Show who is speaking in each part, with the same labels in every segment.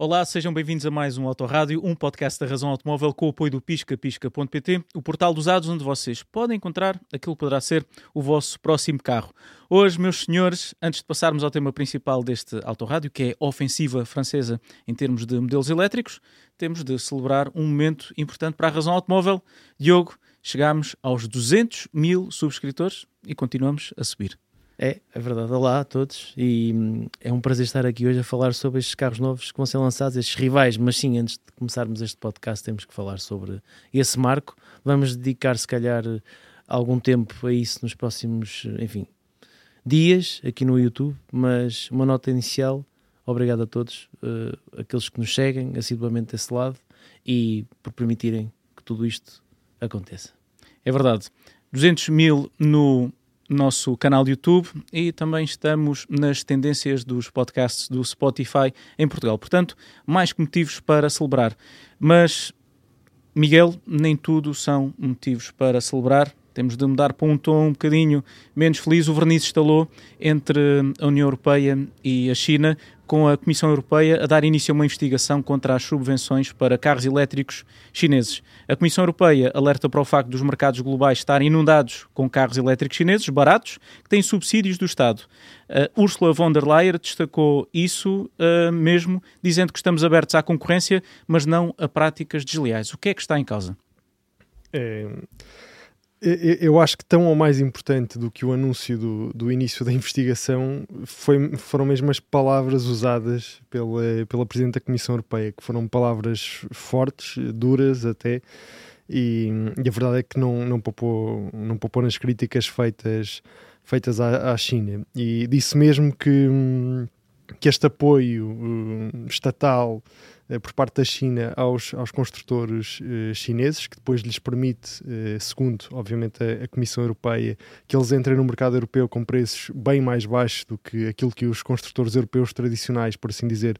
Speaker 1: Olá, sejam bem-vindos a mais um Autorádio, um podcast da Razão Automóvel com o apoio do pisca-pisca.pt, o portal dos dados onde vocês podem encontrar aquilo que poderá ser o vosso próximo carro. Hoje, meus senhores, antes de passarmos ao tema principal deste Autorádio, que é a ofensiva francesa em termos de modelos elétricos, temos de celebrar um momento importante para a Razão Automóvel. Diogo, chegamos aos 200 mil subscritores e continuamos a subir.
Speaker 2: É, é verdade. Olá a todos e hum, é um prazer estar aqui hoje a falar sobre estes carros novos que vão ser lançados, estes rivais. Mas sim, antes de começarmos este podcast, temos que falar sobre esse marco. Vamos dedicar, se calhar, algum tempo a isso nos próximos, enfim, dias aqui no YouTube. Mas uma nota inicial: obrigado a todos, uh, aqueles que nos seguem assiduamente desse lado e por permitirem que tudo isto aconteça.
Speaker 1: É verdade. 200 mil no nosso canal de YouTube e também estamos nas tendências dos podcasts do Spotify em Portugal. Portanto, mais que motivos para celebrar. Mas, Miguel, nem tudo são motivos para celebrar. Temos de mudar para um tom um bocadinho menos feliz. O verniz instalou entre a União Europeia e a China com a Comissão Europeia a dar início a uma investigação contra as subvenções para carros elétricos chineses. A Comissão Europeia alerta para o facto dos mercados globais estarem inundados com carros elétricos chineses baratos que têm subsídios do Estado. Uh, Ursula von der Leyen destacou isso uh, mesmo, dizendo que estamos abertos à concorrência, mas não a práticas desleais. O que é que está em causa?
Speaker 3: É, eu acho que tão ou mais importante do que o anúncio do, do início da investigação foi, foram mesmo as palavras usadas pela, pela Presidente da Comissão Europeia, que foram palavras fortes, duras até, e, e a verdade é que não, não, poupou, não poupou nas críticas feitas, feitas à, à China. E disse mesmo que, que este apoio uh, estatal por parte da China aos, aos construtores uh, chineses, que depois lhes permite, uh, segundo, obviamente, a, a, Comissão Europeia, que eles entrem no mercado europeu com preços bem mais baixos do que aquilo que os construtores europeus tradicionais, por assim dizer,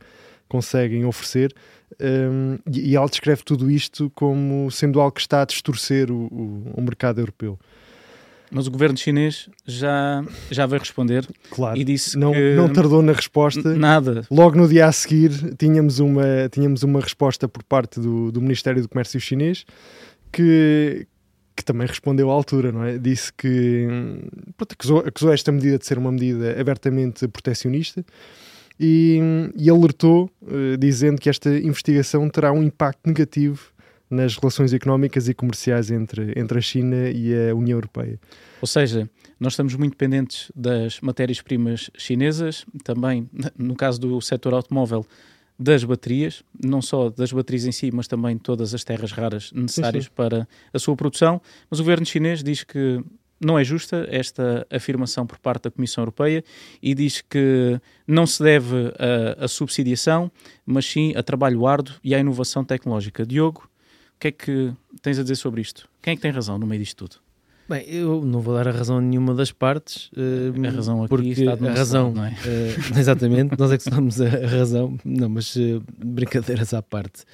Speaker 3: conseguem oferecer. Um, e, e ela descreve tudo isto como sendo algo que está a distorcer o, o, o mercado europeu.
Speaker 1: Mas o governo chinês já, já veio responder
Speaker 3: claro,
Speaker 1: e disse
Speaker 3: não,
Speaker 1: que...
Speaker 3: Não tardou na resposta.
Speaker 1: Nada.
Speaker 3: Logo no dia a seguir tínhamos uma, tínhamos uma resposta por parte do, do Ministério do Comércio chinês que, que também respondeu à altura, não é? Disse que pronto, acusou, acusou esta medida de ser uma medida abertamente protecionista e, e alertou, uh, dizendo que esta investigação terá um impacto negativo nas relações económicas e comerciais entre, entre a China e a União Europeia.
Speaker 1: Ou seja, nós estamos muito dependentes das matérias-primas chinesas, também no caso do setor automóvel, das baterias, não só das baterias em si, mas também todas as terras raras necessárias sim, sim. para a sua produção. Mas o governo chinês diz que não é justa esta afirmação por parte da Comissão Europeia e diz que não se deve a, a subsidiação, mas sim a trabalho árduo e à inovação tecnológica. Diogo, que é que tens a dizer sobre isto? Quem é que tem razão no meio disto tudo?
Speaker 2: Bem, eu não vou dar a razão a nenhuma das partes.
Speaker 1: Uh, a razão aqui
Speaker 2: porque
Speaker 1: está
Speaker 2: a razão, lado, não é? Uh, exatamente, nós é que somos a razão. Não, mas uh, brincadeiras à parte.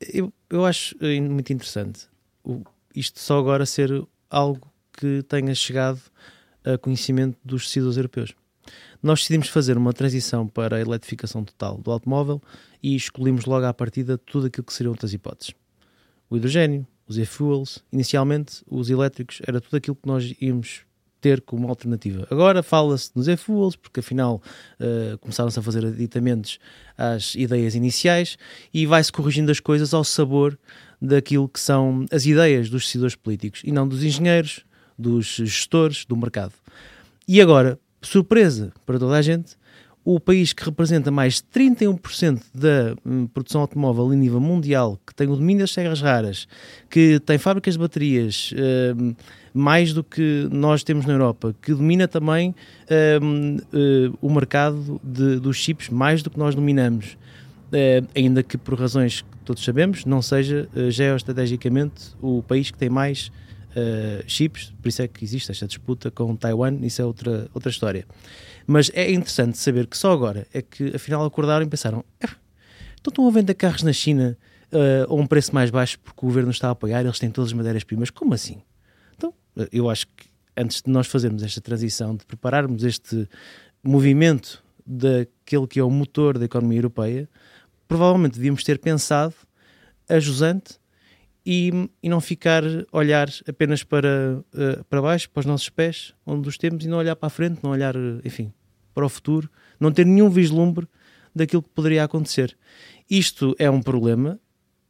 Speaker 2: Eu, eu acho muito interessante o, isto só agora ser algo que tenha chegado a conhecimento dos decisores europeus. Nós decidimos fazer uma transição para a eletrificação total do automóvel e escolhemos logo à partida tudo aquilo que seriam outras hipóteses o hidrogênio, os e-fuels. Inicialmente, os elétricos era tudo aquilo que nós íamos ter como alternativa. Agora fala-se nos e-fuels, porque afinal uh, começaram-se a fazer aditamentos às ideias iniciais e vai-se corrigindo as coisas ao sabor daquilo que são as ideias dos decisores políticos e não dos engenheiros, dos gestores do mercado. E agora, surpresa para toda a gente, o país que representa mais de 31% da hum, produção automóvel em nível mundial, que tem o domínio das terras raras, que tem fábricas de baterias hum, mais do que nós temos na Europa, que domina também hum, o mercado de, dos chips mais do que nós dominamos, hum, ainda que por razões que todos sabemos, não seja uh, geoestrategicamente o país que tem mais uh, chips, por isso é que existe esta disputa com Taiwan, isso é outra, outra história. Mas é interessante saber que só agora é que afinal acordaram e pensaram: então estão a vender carros na China uh, a um preço mais baixo porque o governo está a apoiar, eles têm todas as matérias-primas. Como assim? Então, eu acho que antes de nós fazermos esta transição, de prepararmos este movimento daquele que é o motor da economia europeia, provavelmente devíamos ter pensado a jusante e, e não ficar olhar apenas para, uh, para baixo, para os nossos pés, onde os temos, e não olhar para a frente, não olhar, enfim, para o futuro, não ter nenhum vislumbre daquilo que poderia acontecer. Isto é um problema.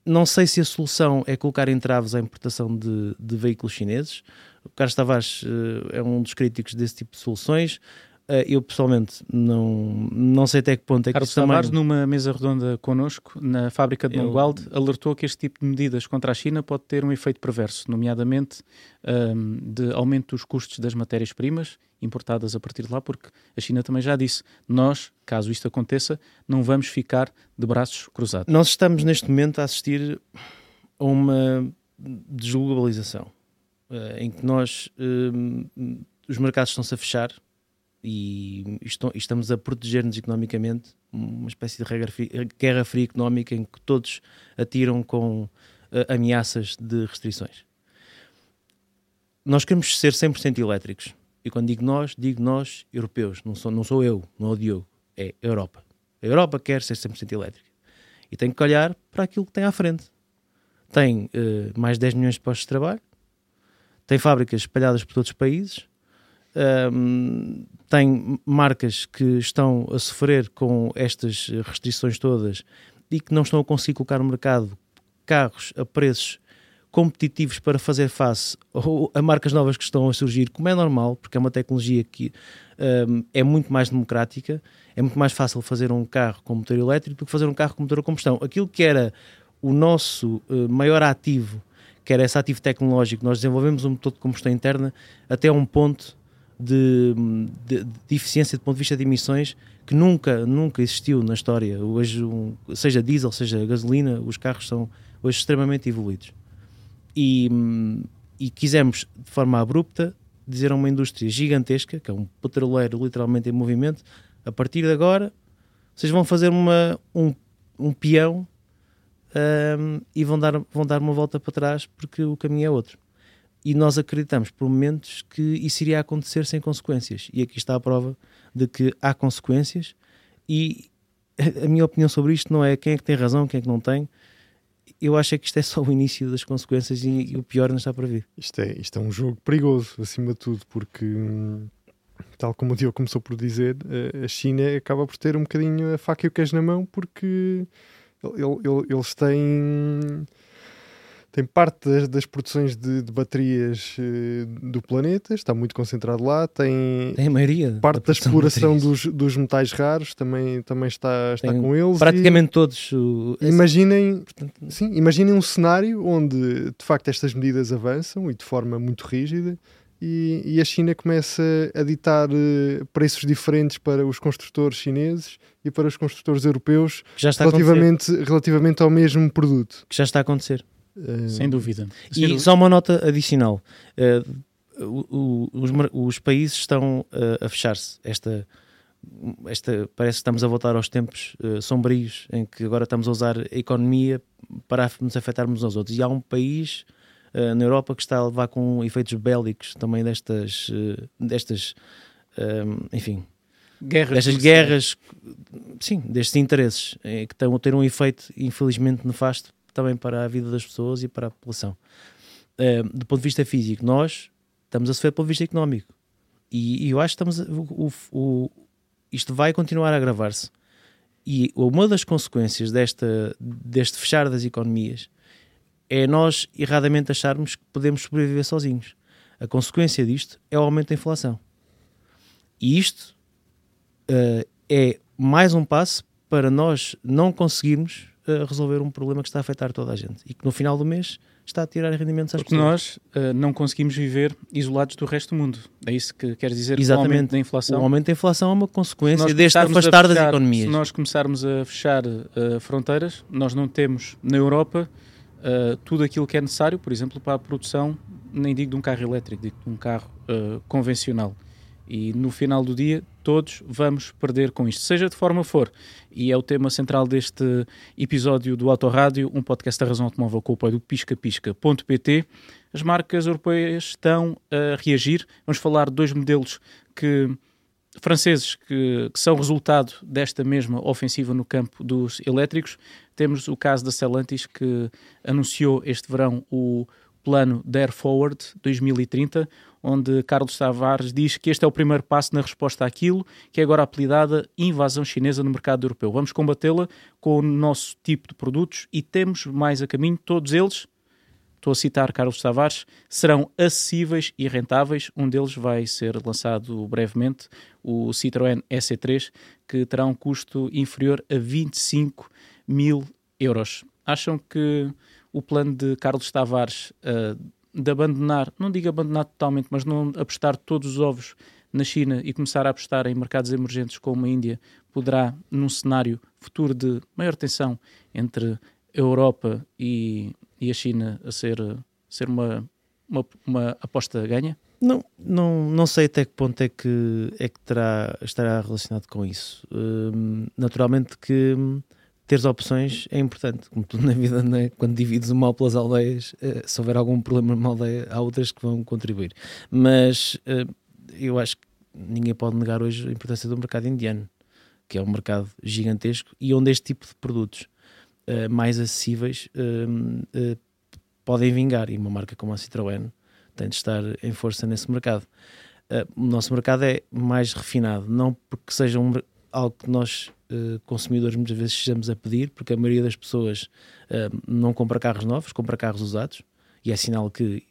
Speaker 2: Não sei se a solução é colocar entraves à importação de, de veículos chineses. O Carlos Tavares uh, é um dos críticos desse tipo de soluções. Uh, eu pessoalmente não, não sei até que ponto é que
Speaker 1: Carlos
Speaker 2: isso
Speaker 1: Tavares,
Speaker 2: também...
Speaker 1: numa mesa redonda connosco, na fábrica de
Speaker 2: Eu-
Speaker 1: Mangualde, alertou que este tipo de medidas contra a China pode ter um efeito perverso, nomeadamente hum, de aumento dos custos das matérias-primas importadas a partir de lá, porque a China também já disse, nós, caso isto aconteça, não vamos ficar de braços cruzados.
Speaker 2: Nós estamos neste momento a assistir a uma desglobalização eh, em que nós eh, os mercados estão-se a fechar e, estamos a proteger-nos economicamente, uma espécie de guerra fria económica em que todos atiram com eh, ameaças de restrições. Nós queremos ser 100% elétricos. E quando digo nós, digo nós, europeus. Não sou, não sou eu, não é o Diogo. É a Europa. A Europa quer ser 100% elétrica. E tem que olhar para aquilo que tem à frente. Tem eh, mais 10 milhões de postos de trabalho, tem fábricas espalhadas por todos os países, ahm, tem marcas que estão a sofrer com estas restrições todas e que não estão a conseguir colocar no mercado carros a preços competitivos para fazer face a marcas novas que estão a surgir, como é normal, porque é uma tecnologia que ahm, é muito mais democrática, é muito mais fácil fazer um carro com motor elétrico do que fazer um carro com motor a combustão. Aquilo que era o nosso eh, maior ativo, que era esse ativo tecnológico, nós desenvolvemos um motor de combustão interna até um ponto de, de, de eficiência do ponto de vista de emissões que nunca, nunca existiu na história. Hoje, um- seja diesel, seja gasolina, os carros são hoje extremamente evoluídos. E, e quisemos, de forma abrupta, dizer a uma indústria gigantesca, que é um petroleiro literalmente em movimento, a partir de agora, vocês vão fazer uma, um, um peão hum, e vão dar, vão dar uma volta para trás porque o caminho é outro. E nós acreditamos por momentos que isso iria acontecer sem consequências. E aqui está a prova de que há consequências. E a minha opinião sobre isto não é quem é que tem razão, quem é que não tem. Eu acho é que isto é só o início das consequências e, e o pior não está para vir.
Speaker 3: Isto é, isto é um jogo perigoso, acima de tudo, porque, hum, tal como o Diogo começou por dizer, eh, a China acaba por ter um bocadinho a faca e o queijo na mão, porque ele- ele- ele- eles têm, têm parte das, das produções de, de baterias eh, do planeta, está muito concentrado lá, tem.
Speaker 2: Tem a maioria.
Speaker 3: Parte da
Speaker 2: de
Speaker 3: exploração dos, dos metais raros também, também está, está
Speaker 2: Tem
Speaker 3: com eles. e-
Speaker 2: Praticamente todos. o-
Speaker 3: Imaginem,
Speaker 2: portanto,
Speaker 3: sim, imaginem um cenário onde de facto estas medidas avançam e de forma muito rígida e, e a China começa a ditar eh, preços diferentes para os construtores chineses e para os construtores europeus relativamente, relativamente ao mesmo produto.
Speaker 2: Que já está a acontecer.
Speaker 3: Eh,
Speaker 1: Sem dúvida. Sem
Speaker 2: E
Speaker 1: dúvida.
Speaker 2: só uma nota adicional: Eh, o- o- os, os países estão eh, a fechar-se. Esta, esta parece que estamos a voltar aos tempos sombrios em que agora estamos a usar a economia para nos afetarmos uns aos outros. E há um país na Europa que está a levar com efeitos bélicos também destas, destas enfim,
Speaker 1: Guerras
Speaker 2: destas guerras, sim, destes interesses que estão a ter um efeito infelizmente nefasto também para a vida das pessoas e para a população. Eh, do ponto de vista físico, nós estamos a sofrer do ponto de vista económico e, e eu acho que estamos a- o, o- isto vai continuar a agravar-se. E uma das consequências desta, deste fechar das economias é nós erradamente acharmos que podemos sobreviver sozinhos. A consequência disto é o aumento da inflação. E isto eh, é mais um passo para nós não conseguirmos eh, resolver um problema que está a afetar toda a gente e que no final do mês está a tirar rendimentos às
Speaker 1: Porque
Speaker 2: pessoas.
Speaker 1: nós eh, não conseguimos viver isolados do resto do mundo. É isso que quer dizer com o
Speaker 2: Exatamente.
Speaker 1: aumento da
Speaker 2: O
Speaker 1: inflação.
Speaker 2: aumento da inflação é uma
Speaker 1: Se
Speaker 2: consequência deste
Speaker 1: a
Speaker 2: afastar das
Speaker 1: fechar-
Speaker 2: economias.
Speaker 1: Se nós começarmos a fechar eh, fronteiras, nós não temos na Europa eh, tudo aquilo que é necessário, por exemplo, para a produção, nem digo de um carro elétrico, digo de um carro convencional. E no final do dia, todos vamos perder com isto, seja de forma for. E é o tema central deste episódio do Autorádio, um podcast da Razão Automóvel com o apoio do piscapisca.pt. As marcas europeias estão a reagir. Vamos falar de dois modelos que franceses que, que, são resultado desta mesma ofensiva no campo dos elétricos. Temos o caso da Stellantis, que anunciou este verão o plano Dare Forward 2030, onde Carlos Tavares diz que este é o primeiro passo na resposta àquilo que é agora apelidada invasão chinesa no mercado europeu. Vamos combatê-la com o nosso tipo de produtos e temos mais a caminho, todos eles estou a citar Carlos Tavares, serão acessíveis e rentáveis. Um deles vai ser lançado brevemente, o Citroën EC3, que terá um custo inferior a 25 mil euros. Acham que o plano de Carlos Tavares uh, de abandonar, não digo abandonar totalmente, mas não apostar todos os ovos na China e começar a apostar em mercados emergentes como a Índia, poderá, num cenário futuro de maior tensão entre a Europa e, e a China, a ser, ser uma, uma, uma aposta ganha?
Speaker 2: Não, não, não sei até que ponto é que, é que terá, estará relacionado com isso. Hum, naturalmente que teres opções é importante, como tudo na vida, né? quando divides o mal pelas aldeias, uh, se houver algum problema numa aldeia, há outras que vão contribuir. Mas uh, eu acho que ninguém pode negar hoje a importância do mercado indiano, que é um mercado gigantesco e onde este tipo de produtos uh, mais acessíveis podem vingar. E uma marca como a Citroën tem de estar em força nesse mercado. o nosso mercado é mais refinado, não porque seja um, algo que nós uh, consumidores muitas vezes estejamos a pedir, porque a maioria das pessoas uh, não compra carros novos, compra carros usados, e é sinal que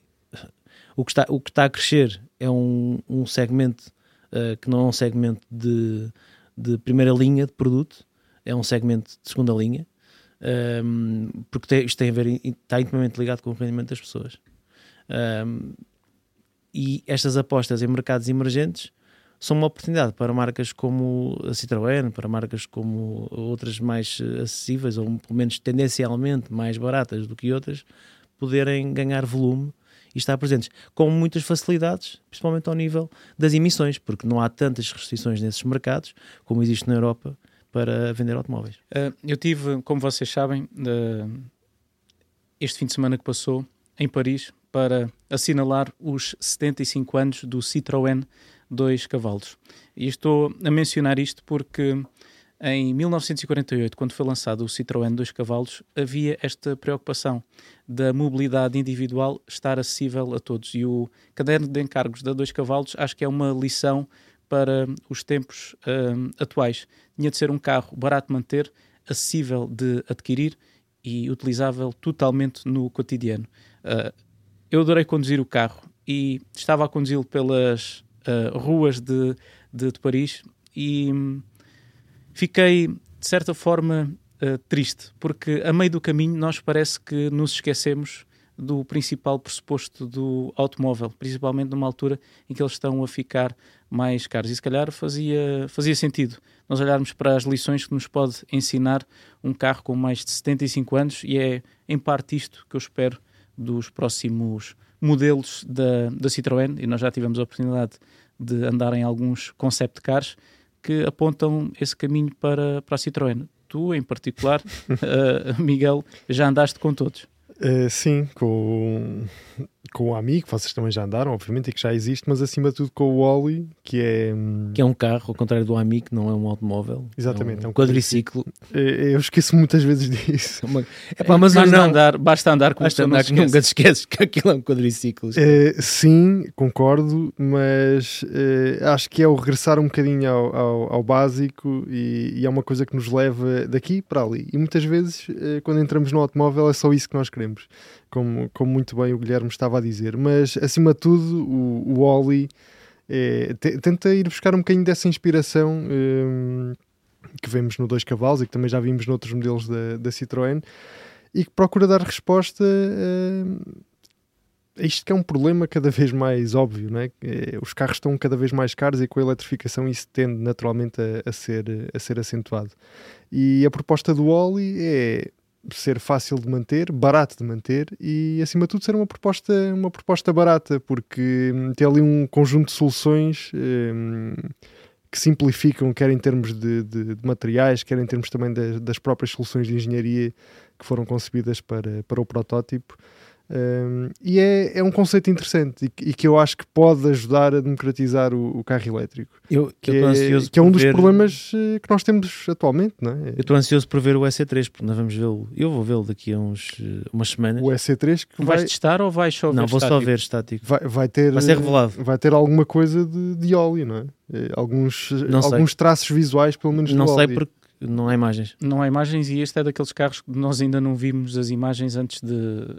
Speaker 2: o que está, o que está a crescer é um, um segmento que não é um segmento de, de primeira linha de produto, é um segmento de segunda linha, um, porque tem, isto tem a ver, está intimamente ligado com o rendimento das pessoas. Um, e estas apostas em mercados emergentes são uma oportunidade para marcas como a Citroën, para marcas como outras mais acessíveis, ou pelo menos tendencialmente mais baratas do que outras, poderem ganhar volume e estar presentes com muitas facilidades, principalmente ao nível das emissões, porque não há tantas restrições nesses mercados como existe na Europa para vender automóveis.
Speaker 1: Uh, eu tive, como vocês sabem, este fim de semana que passou em Paris para assinalar os 75 anos do Citroën dois cavalos. E estou a mencionar isto porque em 1948, quando foi lançado o Citroën dois cavalos, havia esta preocupação da mobilidade individual estar acessível a todos. E o caderno de encargos da dois cavalos acho que é uma lição para os tempos uh, atuais. Tinha de ser um carro barato de manter, acessível de adquirir e utilizável totalmente no cotidiano. Uh, eu adorei conduzir o carro e estava a conduzi-lo pelas uh, ruas de, de, de, Paris e fiquei, de certa forma, uh, triste, porque a meio do caminho nós parece que nos esquecemos do principal pressuposto do automóvel, principalmente numa altura em que eles estão a ficar mais caros. E se calhar fazia, fazia sentido nós olharmos para as lições que nos pode ensinar um carro com mais de 75 anos, e é em parte isto que eu espero dos próximos modelos da, da Citroën, e nós já tivemos a oportunidade de andar em alguns concept cars que apontam esse caminho para, para a Citroën. Tu, em particular, uh, Miguel, já andaste com todos.
Speaker 3: Uh, sim, com, com o amigo, vocês também já andaram, obviamente, e que já existe, mas acima de tudo com o Wally, que é.
Speaker 2: Que é um carro, ao contrário do amigo, não é um automóvel.
Speaker 3: Exatamente,
Speaker 2: é um, é um quadriciclo.
Speaker 3: Eu esqueço muitas vezes disso.
Speaker 2: É, pá, mas
Speaker 1: basta, não, andar, basta andar com
Speaker 2: basta andar que nunca te esqueces que aquilo é um quadriciclo.
Speaker 3: Uh, sim, concordo, mas uh, acho que é o regressar um bocadinho ao, ao, ao básico e, e, é uma coisa que nos leva daqui para ali. E muitas vezes, uh, quando entramos no automóvel, é só isso que nós queremos como, como muito bem o Guilherme estava a dizer. Mas, acima de tudo, o, o Oli é, tenta ir buscar um bocadinho dessa inspiração um, que vemos no Dois Cavalos e que também já vimos noutros modelos da, da Citroën e que procura dar resposta hum, a isto que é um problema cada vez mais óbvio, não é? Os carros estão cada vez mais caros e com a eletrificação isso tende naturalmente a, a ser, a ser acentuado. E a proposta do Oli é ser fácil de manter, barato de manter e acima de tudo ser uma proposta, uma proposta barata, porque hum, tem ali um conjunto de soluções um, que simplificam, quer em termos de, de, de, materiais, quer em termos também das, das próprias soluções de engenharia que foram concebidas para, para o protótipo. Um, e é, é um conceito interessante e, que- e que eu acho que pode ajudar a democratizar o, o carro elétrico.
Speaker 2: Eu
Speaker 3: Que,
Speaker 2: eu estou
Speaker 3: é,
Speaker 2: ansioso
Speaker 3: que é um
Speaker 2: por
Speaker 3: dos
Speaker 2: ver-
Speaker 3: problemas eh, que nós temos atualmente, não é?
Speaker 2: Eu estou ansioso por ver o EC3, porque nós vamos vê-lo. Eu vou vê-lo daqui a uns, eh, umas semanas.
Speaker 3: O EC3 que
Speaker 1: Vais
Speaker 3: vai,
Speaker 1: testar ou vais só
Speaker 2: não,
Speaker 1: ver
Speaker 2: vou só
Speaker 1: estático?
Speaker 2: ver estático.
Speaker 3: vai, vai ter
Speaker 2: Vai ser revelado.
Speaker 3: vai ter alguma coisa de, de óleo, não é? Eh, Alguns,
Speaker 2: Não
Speaker 3: alguns traços visuais, pelo menos
Speaker 2: Não
Speaker 3: do
Speaker 2: sei
Speaker 3: óleo.
Speaker 2: porque não há imagens.
Speaker 1: Não há imagens e este é daqueles carros que nós ainda não vimos as imagens antes de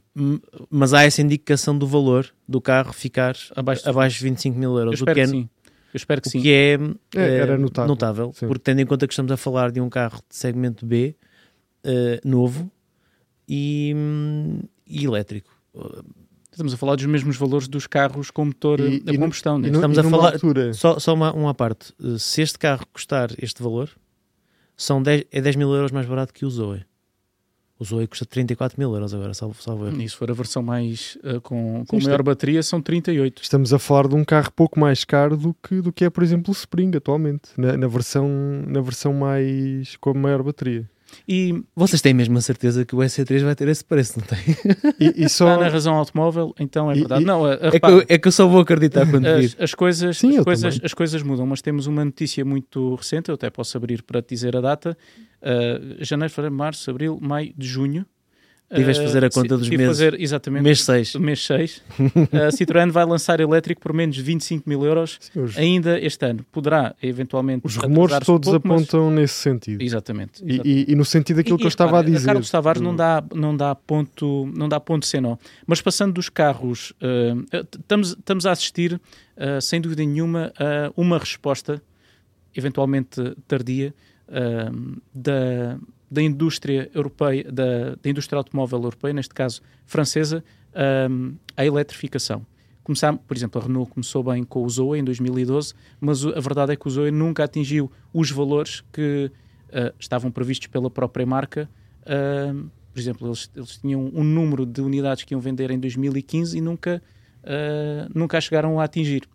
Speaker 2: Mas há essa indicação do valor do carro ficar
Speaker 1: abaixo.
Speaker 2: abaixo de 25 mil
Speaker 1: Eu
Speaker 2: euros. O
Speaker 1: espero
Speaker 2: que é,
Speaker 1: que sim. Eu espero que
Speaker 2: o
Speaker 1: sim.
Speaker 2: que é,
Speaker 3: É,
Speaker 2: eh,
Speaker 3: era notável. Sim.
Speaker 2: porque tendo em conta que estamos a falar de um carro de segmento B, eh, novo e, e elétrico.
Speaker 1: Estamos a falar dos mesmos valores dos carros com motor
Speaker 3: E-
Speaker 1: a
Speaker 3: e no-
Speaker 1: combustão. né?
Speaker 3: E no-
Speaker 2: Estamos
Speaker 3: e
Speaker 2: a falar-
Speaker 3: altura,
Speaker 2: Só, só uma, uma parte. Eh, Se este carro custar este valor, são 10, é 10 mil euros mais barato que o Zoe. O Zoe custa 34 mil euros agora, salvo, salvo erro.
Speaker 1: E se for a versão mais uh, com, com
Speaker 3: Isto
Speaker 1: maior
Speaker 3: é-
Speaker 1: bateria, são 38.
Speaker 3: estamos a falar de um carro pouco mais caro do que, do que é, por exemplo, o Spring atualmente, na, na versão, na versão mais com a maior bateria.
Speaker 1: E
Speaker 2: Vocês têm mesmo a certeza que o EC3 vai ter esse preço, não tem?
Speaker 3: E, e só,
Speaker 1: está na razão automóvel, então é
Speaker 3: E-
Speaker 1: verdade.
Speaker 3: e-
Speaker 1: Não, a- a-
Speaker 2: É que, eu, é que eu só vou acreditar quando
Speaker 1: as,
Speaker 2: vir.
Speaker 1: as coisas,
Speaker 3: Sim,
Speaker 1: as, coisas,
Speaker 3: também.
Speaker 1: as coisas mudam, mas temos uma notícia muito recente, eu até posso abrir para te dizer a data. Uh, janeiro, fevereiro, março, abril, maio, de junho.
Speaker 2: Tiveste
Speaker 1: Uh,
Speaker 2: fazer a conta
Speaker 1: sim,
Speaker 2: dos meses.
Speaker 1: fazer, exatamente.
Speaker 2: Mês 6.
Speaker 1: mês 6. a Citroën vai lançar elétrico por menos de 25 mil euros
Speaker 3: os,
Speaker 1: ainda este ano. Poderá, eventualmente,
Speaker 3: os rumores
Speaker 1: um
Speaker 3: todos
Speaker 1: pouco, mas-
Speaker 3: apontam nesse sentido.
Speaker 1: Exatamente.
Speaker 3: E,
Speaker 1: exatamente.
Speaker 3: e- e no sentido daquilo
Speaker 1: E-
Speaker 3: que eu
Speaker 1: e,
Speaker 3: estava a dizer.
Speaker 1: Carlos Tavares
Speaker 3: do-
Speaker 1: não dá, não dá ponto não dá ponto sem nó. Mas passando dos carros, eh, eh, estamos, estamos a assistir, eh, sem dúvida nenhuma, a uma resposta, eventualmente tardia, eh, da, da indústria europeia, da, da indústria automóvel europeia, neste caso francesa, eh, à eletrificação. Começar, por exemplo, a Renault começou bem com o Zoe em 2012, mas a verdade é que o Zoe nunca atingiu os valores que eh, estavam previstos pela própria marca. Eh, por exemplo, eles, eles tinham um número de unidades que iam vender em 2015 e nunca, eh, nunca a chegaram a atingir.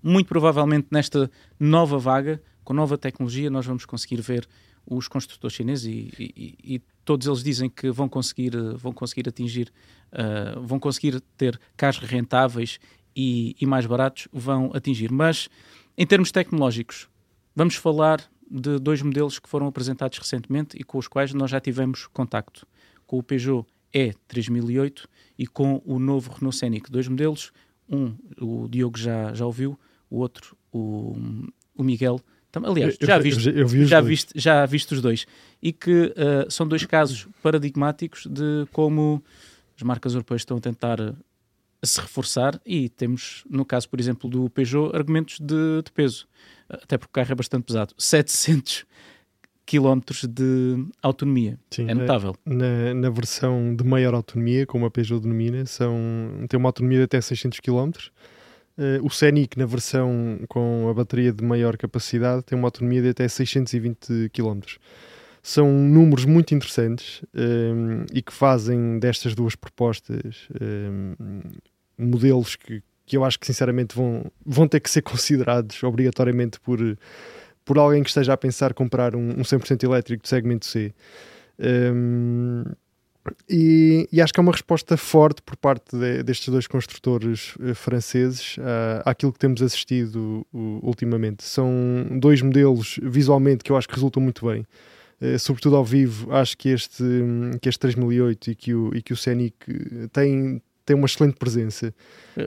Speaker 1: Muito provavelmente nesta nova vaga, com nova tecnologia, nós vamos conseguir ver os construtores chineses e, e- e todos eles dizem que vão conseguir, eh, vão conseguir atingir, eh, vão conseguir ter carros rentáveis e, e mais baratos, vão atingir. Mas em termos tecnológicos, vamos falar de dois modelos que foram apresentados recentemente e com os quais nós já tivemos contacto, com o Peugeot E3008 e com o novo Renault Scenic. Dois modelos, um o Diogo já, já ouviu, o outro o, o Miguel. Aliás, já viste,
Speaker 3: eu, eu vi os
Speaker 1: já
Speaker 3: dois.
Speaker 1: viste, já viste os dois. E que eh, são dois casos paradigmáticos de como as marcas europeias estão a tentar eh, se reforçar e temos, no caso, por exemplo, do Peugeot, argumentos de, de peso. Até porque o carro é bastante pesado. 700 km de autonomia.
Speaker 3: Sim,
Speaker 1: É notável.
Speaker 3: na, na versão de maior autonomia, como a Peugeot denomina, são, tem uma autonomia de até 600 km. Eh, o Scenic, na versão com a bateria de maior capacidade, tem uma autonomia de até 620 km. São números muito interessantes eh, e que fazem destas duas propostas eh, modelos que, que eu acho que sinceramente vão, vão ter que ser considerados obrigatoriamente por, por alguém que esteja a pensar comprar um, um 100% elétrico de segmento C. Um, e, e acho que é uma resposta forte por parte de- destes dois construtores eh, franceses ah, àquilo que temos assistido uh, ultimamente. São dois modelos visualmente que eu acho que resultam muito bem. Sobretudo ao vivo, acho que este, que este 3008 e que o, e que o Scenic têm, têm uma excelente presença.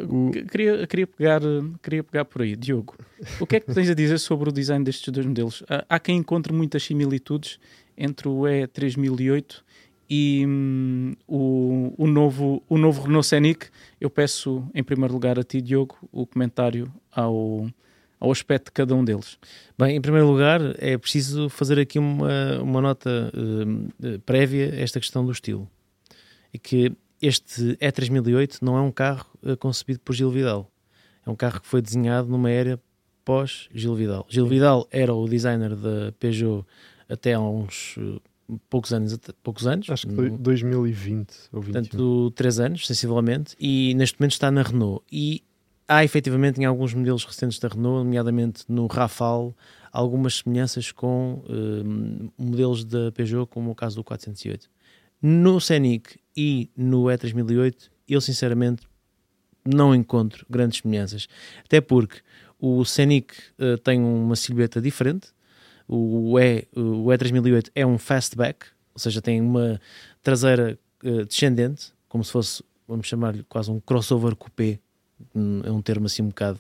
Speaker 3: O-
Speaker 1: Que- Queria, queria, pegar, queria pegar por aí. Diogo, o que é que tens a dizer sobre o design destes dois modelos? Há, há quem encontre muitas similitudes entre o E3008 e hum, o, o, novo, o novo Renault Scenic. Eu peço, em primeiro lugar, a ti, Diogo, o comentário ao, ao aspecto de cada um deles.
Speaker 2: Bem, em primeiro lugar, é preciso fazer aqui uma, uma nota eh, prévia a esta questão do estilo. E que este E3008 não é um carro eh, concebido por Gil Vidal. É um carro que foi desenhado numa era pós-Gil Vidal. Gil Vidal era o designer da Peugeot até há uns eh, poucos anos. Poucos anos
Speaker 3: Acho que foi 2020 ou 2021.
Speaker 2: portanto, 3 anos, sensivelmente, e neste momento está na Renault. E há efetivamente em alguns modelos recentes da Renault, nomeadamente no Rafale, algumas semelhanças com hum, modelos da Peugeot, como o caso do 408. No Scenic e no E3008, eu sinceramente não encontro grandes semelhanças. Até porque o Scenic uh, tem uma silhueta diferente, o, e, o E3008 é um fastback, ou seja, tem uma traseira uh, descendente, como se fosse, vamos chamar-lhe quase um crossover coupé, é um termo assim um bocado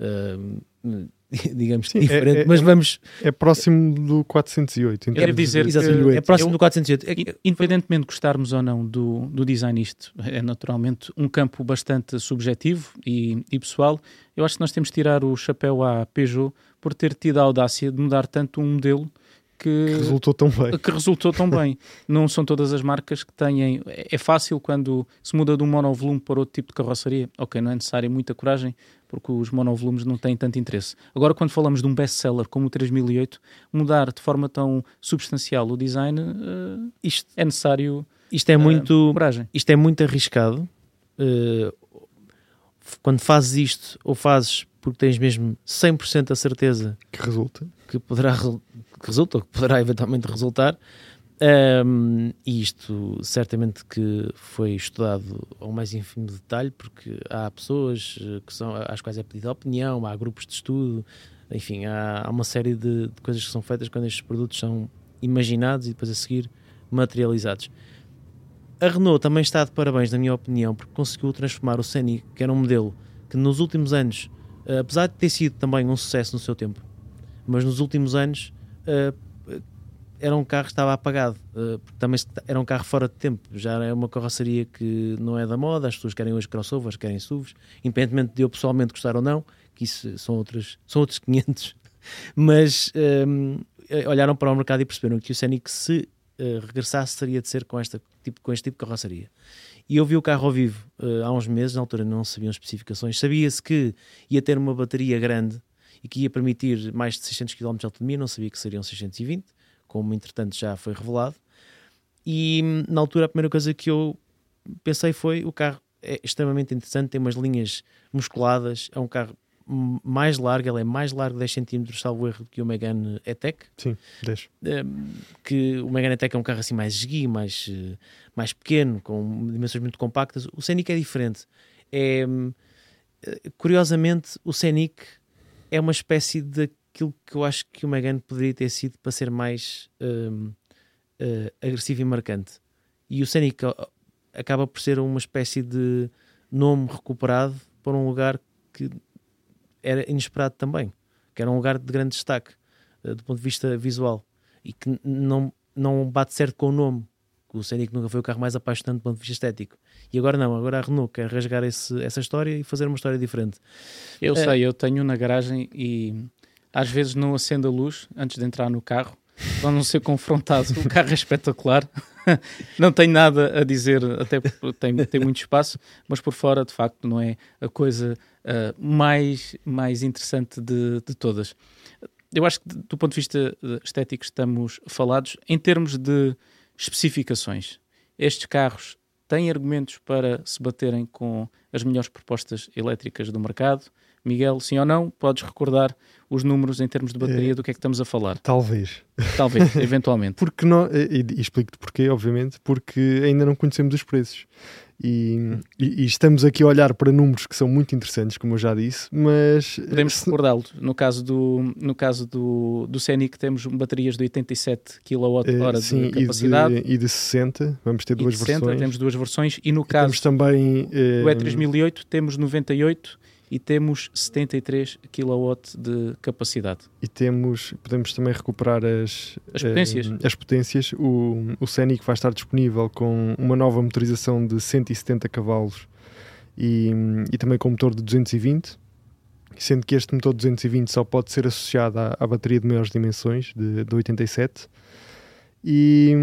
Speaker 2: uh, digamos, Sim, diferente, é, é, mas vamos...
Speaker 3: É próximo do 408.
Speaker 1: Quero dizer,
Speaker 2: é próximo eu, do 408.
Speaker 1: Independentemente de gostarmos ou não do, do design, isto é naturalmente um campo bastante subjetivo e, e pessoal. Eu acho que nós temos de tirar o chapéu à Peugeot por ter tido a audácia de mudar tanto um modelo que,
Speaker 3: que, resultou tão bem.
Speaker 1: Que resultou tão bem. Não são todas as marcas que têm. É fácil quando se muda de um monovolume para outro tipo de carroçaria. Ok, não é necessária muita coragem, porque os monovolumes não têm tanto interesse. Agora, quando falamos de um best-seller como o 3008, mudar de forma tão substancial o design, uh, isto é necessário.
Speaker 2: Isto é muito, uh, coragem. Isto é muito arriscado. Uh, quando fazes isto, ou fazes porque tens mesmo 100% a certeza
Speaker 3: que resulta,
Speaker 2: que poderá que resulta, ou que poderá eventualmente resultar. Um, e isto certamente que foi estudado ao mais ínfimo detalhe, porque há pessoas eh, que são, às quais é pedida opinião, há grupos de estudo, enfim, há, há uma série de, de, coisas que são feitas quando estes produtos são imaginados e depois a seguir materializados. A Renault também está de parabéns, na minha opinião, porque conseguiu transformar o Scenic, que era um modelo que nos últimos anos, eh, apesar de ter sido também um sucesso no seu tempo, mas nos últimos anos uh, era um carro que estava apagado, porque também era um carro fora de tempo, já é uma carroceria que não é da moda, as pessoas querem hoje crossovers, querem SUVs, independentemente de eu pessoalmente gostar ou não, que isso são outros, são outros 500, mas um, eh, olharam para o mercado e perceberam que o Scenic se uh, regressasse teria de ser com, esta, tipo, com este tipo de carroceria. E eu vi o carro ao vivo uh, há uns meses, na altura não sabiam especificações, sabia-se que ia ter uma bateria grande e que ia permitir mais de 600 km de autonomia, não sabia que seriam 620, como entretanto já foi revelado. E na altura a primeira coisa que eu pensei foi o carro é extremamente interessante, tem umas linhas musculadas, é um carro mais largo, ele é mais largo 10 cm, salvo erro, que o Megane E-Tech.
Speaker 3: Sim, 10.
Speaker 2: Ehm, que o Megane E-Tech é um carro assim mais esguio, mais, eh, mais pequeno, com dimensões muito compactas. O Scenic é diferente. É, eh, curiosamente, o Scenic é uma espécie daquilo que eu acho que o Megane poderia ter sido para ser mais um, uh, eh, agressivo e marcante. E o Scenic acaba por ser uma espécie de nome recuperado para um lugar que era inesperado também, que era um lugar de grande destaque uh, do ponto de vista visual e que não, não bate certo com o nome. O Scenic nunca foi o carro mais apaixonante do ponto de vista estético. E agora não, agora a Renault quer rasgar esse, essa história e fazer uma história diferente.
Speaker 1: Eu é... sei, eu tenho na garagem e às vezes não acendo a luz antes de entrar no carro para não ser confrontado. O carro é espetacular, não tenho nada a dizer, até tem, tem muito espaço, mas por fora, de facto, não é a coisa uh, mais, mais interessante de, de todas. Eu acho que, do ponto de vista estético, estamos falados em termos de especificações. Estes carros têm argumentos para se baterem com as melhores propostas elétricas do mercado. Miguel, sim ou não? Podes recordar os números em termos de bateria é, do que é que estamos a falar?
Speaker 3: Talvez.
Speaker 1: Talvez, eventualmente.
Speaker 3: Porque não, e, e explico-te porquê, obviamente, porque ainda não conhecemos os preços. E, e, e, estamos aqui a olhar para números que são muito interessantes, como eu já disse, mas...
Speaker 1: Podemos recordá-lo. No caso do, no caso do, do Scenic temos baterias de 87 kWh
Speaker 3: sim,
Speaker 1: de capacidade.
Speaker 3: E de, e de 60, vamos ter duas 60, versões.
Speaker 1: Temos duas versões. E no caso
Speaker 3: temos também,
Speaker 1: do E3008 temos 98 e temos 73 kW de capacidade.
Speaker 3: E temos, podemos também recuperar as,
Speaker 1: as potências.
Speaker 3: as potências. O, o Scenic vai estar disponível com uma nova motorização de 170 cavalos e, e também com motor de 220, sendo que este motor de 220 só pode ser associado à, à bateria de maiores dimensões, de, de 87. E,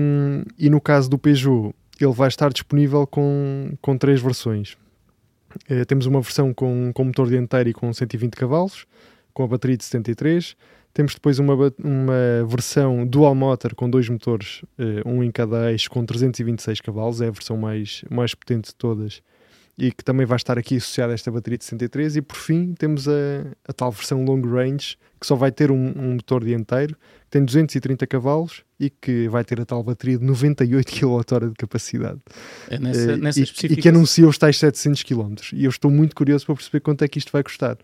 Speaker 3: e no caso do Peugeot, ele vai estar disponível com, com três versões. Uh, temos uma versão com, com motor dianteiro e com 120 cavalos, com a bateria de 73. Temos depois uma, uma versão dual motor com dois motores, uh, um em cada eixo, com 326 cavalos, é a versão mais, mais potente de todas e que também vai estar aqui associada a esta bateria de 63. E por fim temos a, a tal versão long range que só vai ter um, um motor dianteiro, tem 230 cavalos e que vai ter a tal bateria de 98 kWh de capacidade.
Speaker 1: É nessa,
Speaker 3: Eh,
Speaker 1: nessa
Speaker 3: e, e
Speaker 1: especificação.
Speaker 3: que anuncia os tais 700 km. E eu estou muito curioso para perceber quanto é que isto vai custar.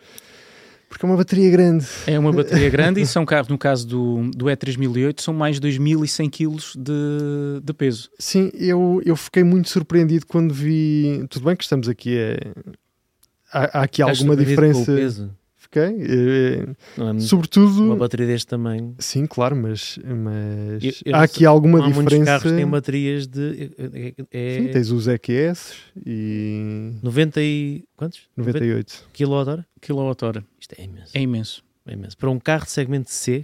Speaker 3: Porque é uma bateria grande.
Speaker 1: É uma bateria grande e são carros, no caso do, do E3008, são mais de 2100 kg de, de peso.
Speaker 3: Sim, eu, eu fiquei muito surpreendido quando vi. Tudo bem que estamos aqui a. Há, há aqui
Speaker 2: Estás
Speaker 3: alguma
Speaker 2: surpreendido com o
Speaker 3: diferença. Fiquei.
Speaker 2: Não é
Speaker 3: sobretudo.
Speaker 2: uma bateria deste tamanho.
Speaker 3: Sim, claro, mas, mas
Speaker 2: Eu- eu
Speaker 3: há aqui
Speaker 2: sei-
Speaker 3: alguma
Speaker 2: não há muitos
Speaker 3: diferença.
Speaker 2: carros que têm baterias de. É, é-
Speaker 3: Sim, tens os EQS e
Speaker 2: 90 e. Quantos?
Speaker 3: 98.
Speaker 2: kWh?
Speaker 1: Quilowatt-hora.
Speaker 2: Isto é imenso.
Speaker 1: É imenso.
Speaker 2: É imenso. Para um carro de segmento C, é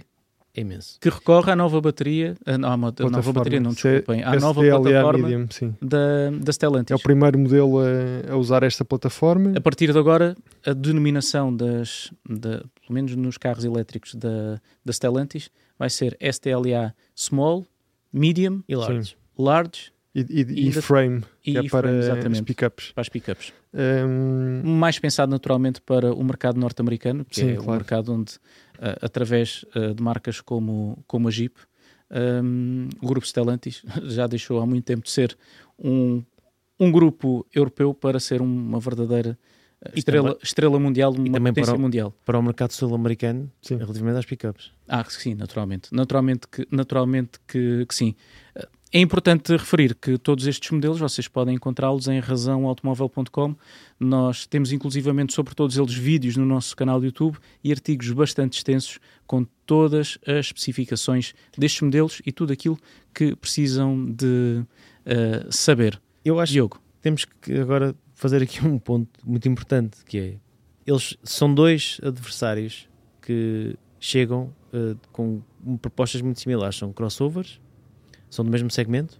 Speaker 2: imenso.
Speaker 1: Que recorre à nova bateria, à mo- a nova bateria, não, desculpem, à nova plataforma
Speaker 3: Medium, sim.
Speaker 1: da, da Stellantis.
Speaker 3: É o primeiro modelo a, a usar esta plataforma.
Speaker 1: A partir de agora, a denominação das, da, pelo menos nos carros elétricos da, da Stellantis, vai ser STLA Small, Medium,
Speaker 2: E large.
Speaker 1: Large
Speaker 3: E, e, e frame,
Speaker 1: e
Speaker 3: que é para
Speaker 1: frame,
Speaker 3: as
Speaker 1: exatamente,
Speaker 3: pickups.
Speaker 1: para as pickups.
Speaker 3: Hum,
Speaker 1: Mais pensado naturalmente para o mercado norte-americano, que
Speaker 3: Sim,
Speaker 1: é
Speaker 3: claro.
Speaker 1: o mercado onde, através ah, de marcas como, como a Jeep, hum, o grupo Stellantis já deixou há muito tempo de ser um, um grupo europeu para ser uma verdadeira ah,
Speaker 2: E
Speaker 1: estrela,
Speaker 2: também-
Speaker 1: estrela mundial, uma
Speaker 2: também
Speaker 1: potência
Speaker 2: para o-
Speaker 1: mundial.
Speaker 2: Para o mercado sul-americano,
Speaker 3: Sim.
Speaker 2: relativamente às pickups.
Speaker 1: Ah, sim, naturalmente. Naturalmente que, naturalmente que, que sim. É importante referir que todos estes modelos vocês podem encontrá-los em razãoautomóvel.com. Nós temos inclusivamente sobre todos eles vídeos no nosso canal de YouTube e artigos bastante extensos com todas as especificações destes modelos e tudo aquilo que precisam de eh, saber.
Speaker 2: Eu acho
Speaker 1: Diogo,
Speaker 2: que temos que agora fazer aqui um ponto muito importante, que é, eles são dois adversários que chegam eh, com propostas muito similares, são crossovers, são do mesmo segmento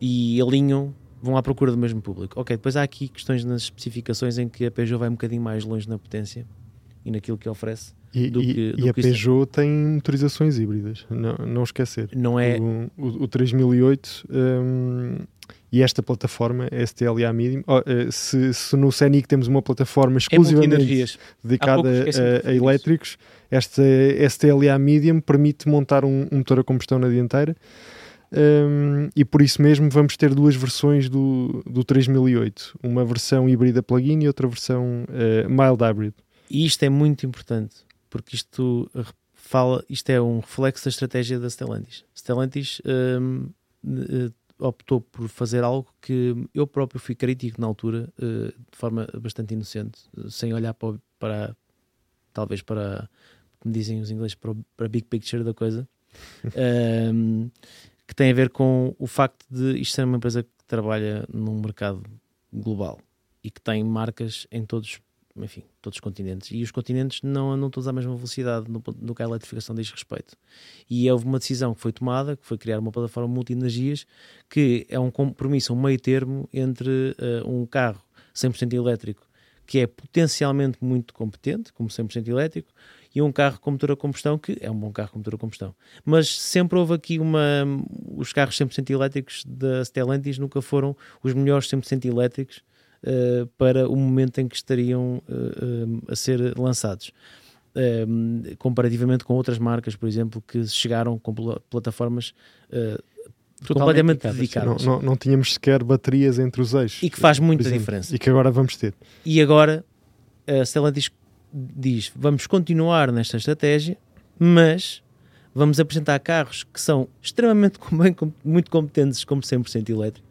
Speaker 2: e alinham, vão à procura do mesmo público. Ok, depois há aqui questões nas especificações em que a Peugeot vai um bocadinho mais longe na potência e naquilo que oferece.
Speaker 3: E,
Speaker 2: do
Speaker 3: e-
Speaker 2: que-
Speaker 3: e
Speaker 2: do
Speaker 3: a
Speaker 2: é.
Speaker 3: Peugeot tem motorizações híbridas, não, não esquecer.
Speaker 2: Não é,
Speaker 3: O, o, o 3008 hum, e esta plataforma, a STLA Medium, oh, se, se no Scenic temos uma plataforma
Speaker 1: é
Speaker 3: exclusivamente
Speaker 1: multi-energias.
Speaker 3: dedicada a, a
Speaker 1: isso.
Speaker 3: elétricos, esta STLA Medium permite montar um, um motor a combustão na dianteira hum, e por isso mesmo vamos ter duas versões do, do 3008, uma versão híbrida plug-in e outra versão eh, mild hybrid.
Speaker 2: E isto é muito importante, porque isto fala, isto é um reflexo da estratégia da Stellantis. Stellantis hum, eh, optou por fazer algo que eu próprio fui crítico na altura, eh, de forma bastante inocente, sem olhar para, para talvez para, como dizem os ingleses, para, a big picture da coisa, hum, que tem a ver com o facto de isto ser uma empresa que trabalha num mercado global e que tem marcas em todos enfim, todos os continentes. E os continentes não andam todos à mesma velocidade no, no que a eletrificação diz respeito. E houve uma decisão que foi tomada, que foi criar uma plataforma multi-energias, que é um compromisso, um meio termo entre eh, um carro 100% elétrico, que é potencialmente muito competente, como 100% elétrico, e um carro com motor a combustão, que é um bom carro com motor a combustão. Mas sempre houve aqui uma... Os carros 100% elétricos da Stellantis nunca foram os melhores 100% elétricos Uh, para o momento em que estariam uh, uh, a ser lançados. Comparativamente com outras marcas, por exemplo, que chegaram com pl plataformas completamente
Speaker 1: dedicadas.
Speaker 3: Não, não, não tínhamos sequer baterias entre os eixos.
Speaker 2: E que faz muita
Speaker 3: exemplo,
Speaker 2: diferença.
Speaker 3: E que agora vamos ter.
Speaker 2: E agora a Stellantis diz: vamos continuar nesta estratégia, mas vamos apresentar carros que são extremamente bem, muito competentes como 100% elétricos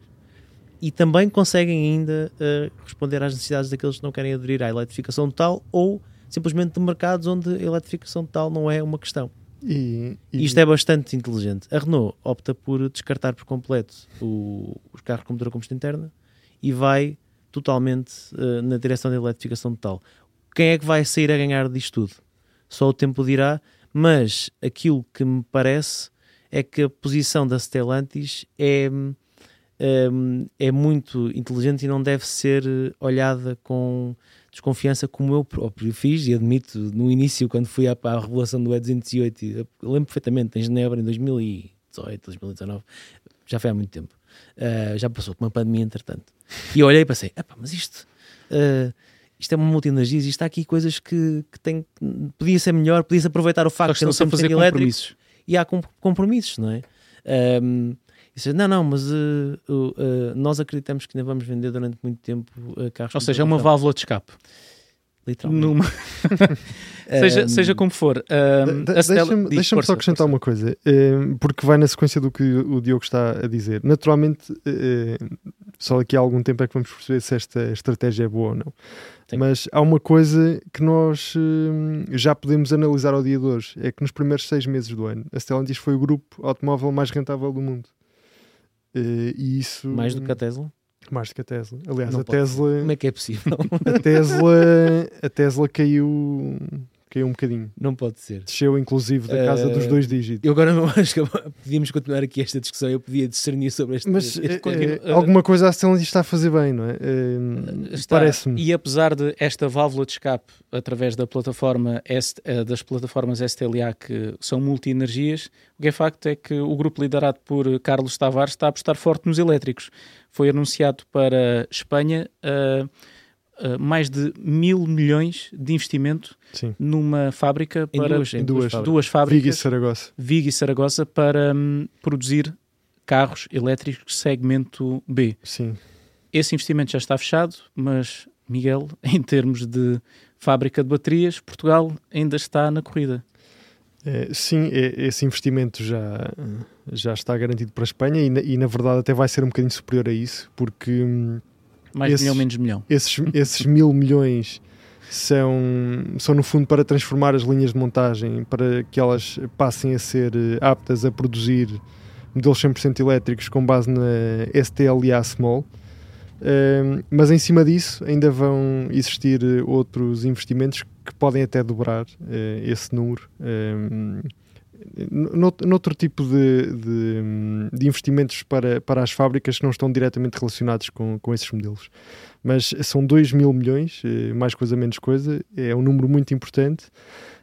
Speaker 2: e também conseguem ainda uh, responder às necessidades daqueles que não querem aderir à eletrificação total ou simplesmente de mercados onde a eletrificação total não é uma questão.
Speaker 3: E, e...
Speaker 2: Isto é bastante inteligente. A Renault opta por descartar por completo o, os carros com motor a combustão interna e vai totalmente uh, na direção da eletrificação total. Quem é que vai sair a ganhar disto tudo? Só o tempo dirá, mas aquilo que me parece é que a posição da Stellantis é um, é muito inteligente e não deve ser olhada com desconfiança como eu próprio fiz e admito no início quando fui à, à revelação do E208 lembro perfeitamente em Genebra em 2018, 2019 já foi há muito tempo Uh, já passou com uma pandemia, entretanto. E eu olhei e pensei: mas isto. Uh, isto é uma multi-energias, isto está aqui coisas que, que tem, podia ser melhor, podia-se aproveitar o facto
Speaker 1: de não fazer compromissos.
Speaker 2: E há compromissos, não é? Um, disse, não, não, mas uh, uh, nós acreditamos que ainda vamos vender durante muito tempo carros.
Speaker 1: Ou seja, é uma válvula de escape.
Speaker 2: Literalmente.
Speaker 1: Numa... seja, seja como for. Uh,
Speaker 3: Deixa-me deixa só acrescentar uma coisa, uh, porque vai na sequência do que o Diogo está a dizer. Naturalmente, uh, só daqui a algum tempo é que vamos perceber se esta estratégia é boa ou não. Sim. Mas há uma coisa que nós já podemos analisar ao dia de hoje: é que nos primeiros seis meses do ano, a Stellantis foi o grupo automóvel mais rentável do mundo. e isso...
Speaker 2: Mais do que a Tesla?
Speaker 3: Mais do que a Tesla. Aliás, não a Tesla.
Speaker 2: Como é que é possível?
Speaker 3: A Tesla, a Tesla caiu caiu um bocadinho.
Speaker 2: Não pode ser.
Speaker 3: Desceu inclusive da casa uh, dos dois dígitos.
Speaker 2: Eu agora não acho que podíamos continuar aqui esta discussão. Eu podia discernir sobre este.
Speaker 3: Mas este é, é, alguma coisa a Stellantis está a fazer bem, não é? Parece-me.
Speaker 1: E apesar de esta válvula de escape através da plataforma das plataformas STLA que são multi-energias, o que é facto é que o grupo liderado por Carlos Tavares está a apostar forte nos elétricos. Foi anunciado para Espanha. Uh, uh, mais de mil milhões de investimento Sim. numa fábrica
Speaker 2: em
Speaker 1: para
Speaker 2: duas, em duas,
Speaker 1: duas fábricas,
Speaker 3: Vigo e Saragossa,
Speaker 1: Vigo e Saragossa para um, produzir carros elétricos segmento B.
Speaker 3: Sim.
Speaker 1: Esse investimento já está fechado, mas Miguel, em termos de fábrica de baterias, Portugal ainda está na corrida.
Speaker 3: É, sim, é, esse investimento já, já está garantido para a Espanha e na, e na, verdade até vai ser um bocadinho superior a isso, porque hum,
Speaker 1: mais esses, milhão, menos milhão.
Speaker 3: Esses, esses mil milhões são, são, no fundo, para transformar as linhas de montagem, para que elas passem a ser eh, aptas a produzir modelos 100% elétricos com base na STLA Small. Uh, mas em cima disso ainda vão existir outros investimentos que podem até dobrar uh, esse número. Uh, noutro tipo de, de, de, investimentos para, para as fábricas que não estão diretamente relacionados com, com esses modelos. Mas são 2 mil milhões, eh, mais coisa menos coisa, é um número muito importante.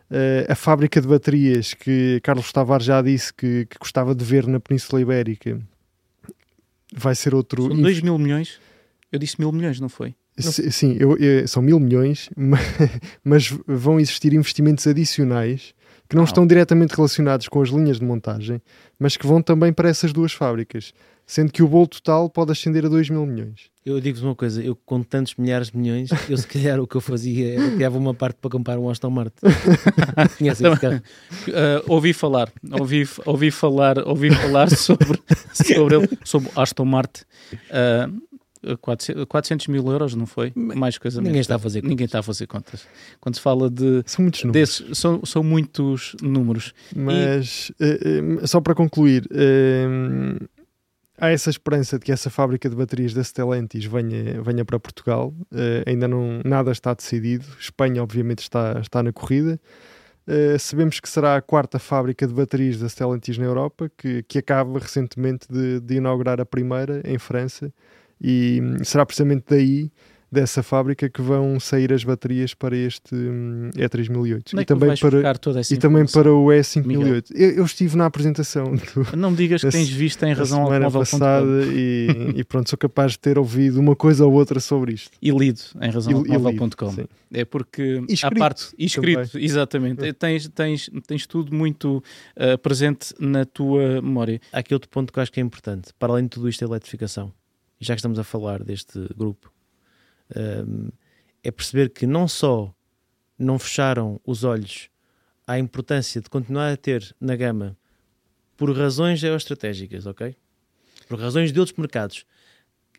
Speaker 3: Uh, a fábrica de baterias que Carlos Tavares já disse que, que gostava de ver na Península Ibérica vai ser outro.
Speaker 1: São 2 mil milhões? Eu disse mil milhões, não foi?
Speaker 3: Não. Sim, eu, eu, são mil milhões, mas, mas vão existir investimentos adicionais que não, estão diretamente relacionados com as linhas de montagem, mas que vão também para essas duas fábricas, sendo que o bolo total pode ascender a 2 mil milhões.
Speaker 2: Eu digo-vos uma coisa, eu com tantos milhares de milhões, eu se calhar o que eu fazia era criava uma parte para comprar um Aston Martin.
Speaker 1: Conhece esse carro? Uh, ouvi falar, ouvi, ouvi falar, ouvi falar sobre, sobre ele, sobre Aston Martin. Uh, 400 mil euros, não foi? Mais coisa
Speaker 2: Ninguém está a fazer
Speaker 1: contas. Ninguém está a fazer contas. Quando se fala de.
Speaker 3: São muitos números. Desses,
Speaker 1: são, são muitos números.
Speaker 3: Mas, e... uh, só para concluir, uh, há essa esperança de que essa fábrica de baterias da Stellantis venha, venha para Portugal. Uh, ainda não nada está decidido. Espanha, obviamente, está, está na corrida. Uh, sabemos que será a quarta fábrica de baterias da Stellantis na Europa, que, que acaba recentemente de, de inaugurar a primeira em França e será precisamente daí dessa fábrica que vão sair as baterias para este hum, E3008
Speaker 1: é e também para
Speaker 3: e também para o E5008. Eu, eu, estive na apresentação do,
Speaker 1: não me digas que tens visto em razão
Speaker 3: semana passada e, e, pronto sou capaz de ter ouvido uma coisa ou outra sobre isto.
Speaker 1: E lido em razão é porque
Speaker 3: a
Speaker 1: parte escrito também. exatamente. Tens, tens, tens tudo muito uh, presente na tua memória.
Speaker 2: Há aqui outro ponto que eu acho que é importante. Para além de tudo isto a eletrificação já que estamos a falar deste grupo, um, é perceber que não só não fecharam os olhos à importância de continuar a ter na gama por razões geoestratégicas, ok? Por razões de outros mercados,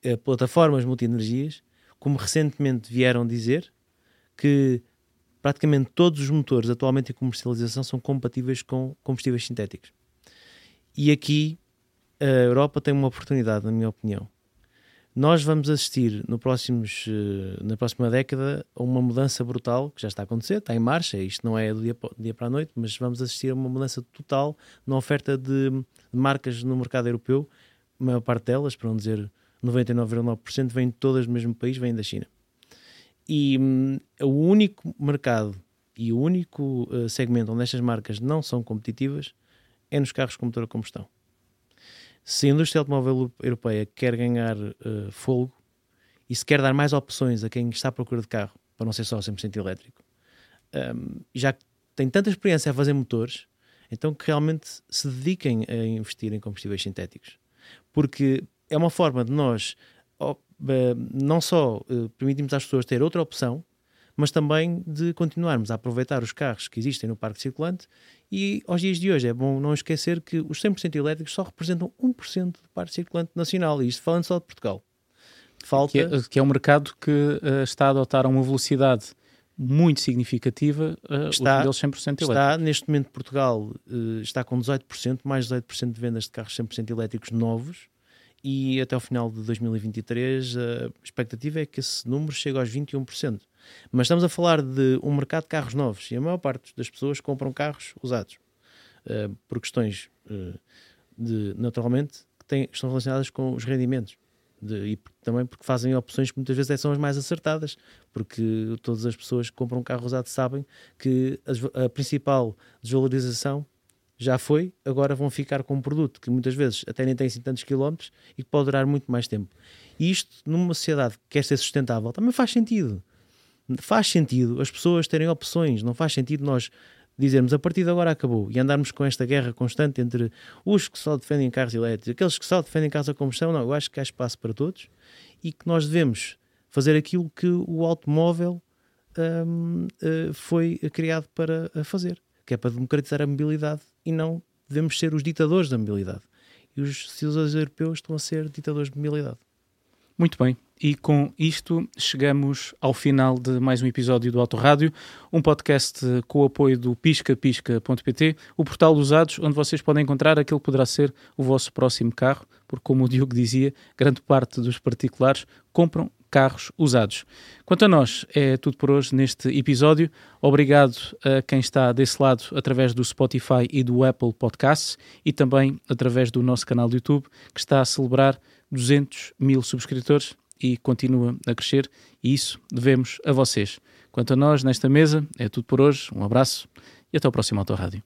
Speaker 2: uh, plataformas multi-energias, como recentemente vieram dizer que praticamente todos os motores atualmente em comercialização são compatíveis com combustíveis sintéticos. E aqui a Europa tem uma oportunidade, na minha opinião, nós vamos assistir no próximos, eh, na próxima década a uma mudança brutal, que já está a acontecer, está em marcha, isto não é do dia, dia para a noite, mas vamos assistir a uma mudança total na oferta de, de marcas no mercado europeu, a maior parte delas, para não dizer 99,9%, vêm todas do mesmo país, vêm da China. E hum, o único mercado e o único uh, segmento onde estas marcas não são competitivas é nos carros com motor a combustão Se a indústria automóvel europeia quer ganhar uh, fogo e se quer dar mais opções a quem está à procura de carro, para não ser só 100% elétrico, um, já que tem tanta experiência a fazer motores, então que realmente se dediquem a investir em combustíveis sintéticos. Porque é uma forma de nós eh, não só eh, permitirmos às pessoas ter outra opção, mas também de continuarmos a aproveitar os carros que existem no parque circulante e aos dias de hoje é bom não esquecer que os 100% elétricos só representam 1% do parque circulante nacional, e isto falando só de Portugal.
Speaker 1: Falta... Que, é, que é um mercado que uh, está a adotar uma velocidade muito significativa uh, está, os modelos 100% elétricos.
Speaker 2: Está, neste momento, Portugal uh, está com 18%, mais 18% de vendas de carros 100% elétricos novos, e até o final de 2023 a expectativa é que esse número chegue aos 21%. Mas estamos a falar de um mercado de carros novos e a maior parte das pessoas compram carros usados uh, por questões uh, de, naturalmente, que, têm, que estão relacionadas com os rendimentos. De, e também porque fazem opções que muitas vezes são as mais acertadas, porque todas as pessoas que compram um carro usado sabem que a, a principal desvalorização já foi, agora vão ficar com um produto que muitas vezes até nem tem assim tantos quilómetros e que pode durar muito mais tempo. E isto, numa sociedade que quer ser sustentável, também faz sentido. Faz sentido as pessoas terem opções, não faz sentido nós dizermos a partir de agora acabou e andarmos com esta guerra constante entre os que só defendem carros elétricos, aqueles que só defendem carros a combustão. Não, eu acho que há espaço para todos e que nós devemos fazer aquilo que o automóvel hum, uh, foi criado para fazer, que é para democratizar a mobilidade e não devemos ser os ditadores da mobilidade. E os cidadãos europeus estão a ser ditadores de mobilidade.
Speaker 1: Muito bem. E com isto chegamos ao final de mais um episódio do Autorádio, um podcast com o apoio do piscapisca.pt, o portal dos usados, onde vocês podem encontrar aquele que poderá ser o vosso próximo carro, porque como o Diogo dizia, grande parte dos particulares compram carros usados. Quanto a nós, é tudo por hoje neste episódio. Obrigado a quem está desse lado através do Spotify e do Apple Podcasts e também através do nosso canal do YouTube, que está a celebrar 200 mil subscritores e continua a crescer, e isso devemos a vocês. Quanto a nós, nesta mesa, é tudo por hoje. Um abraço e até o próximo Autorádio.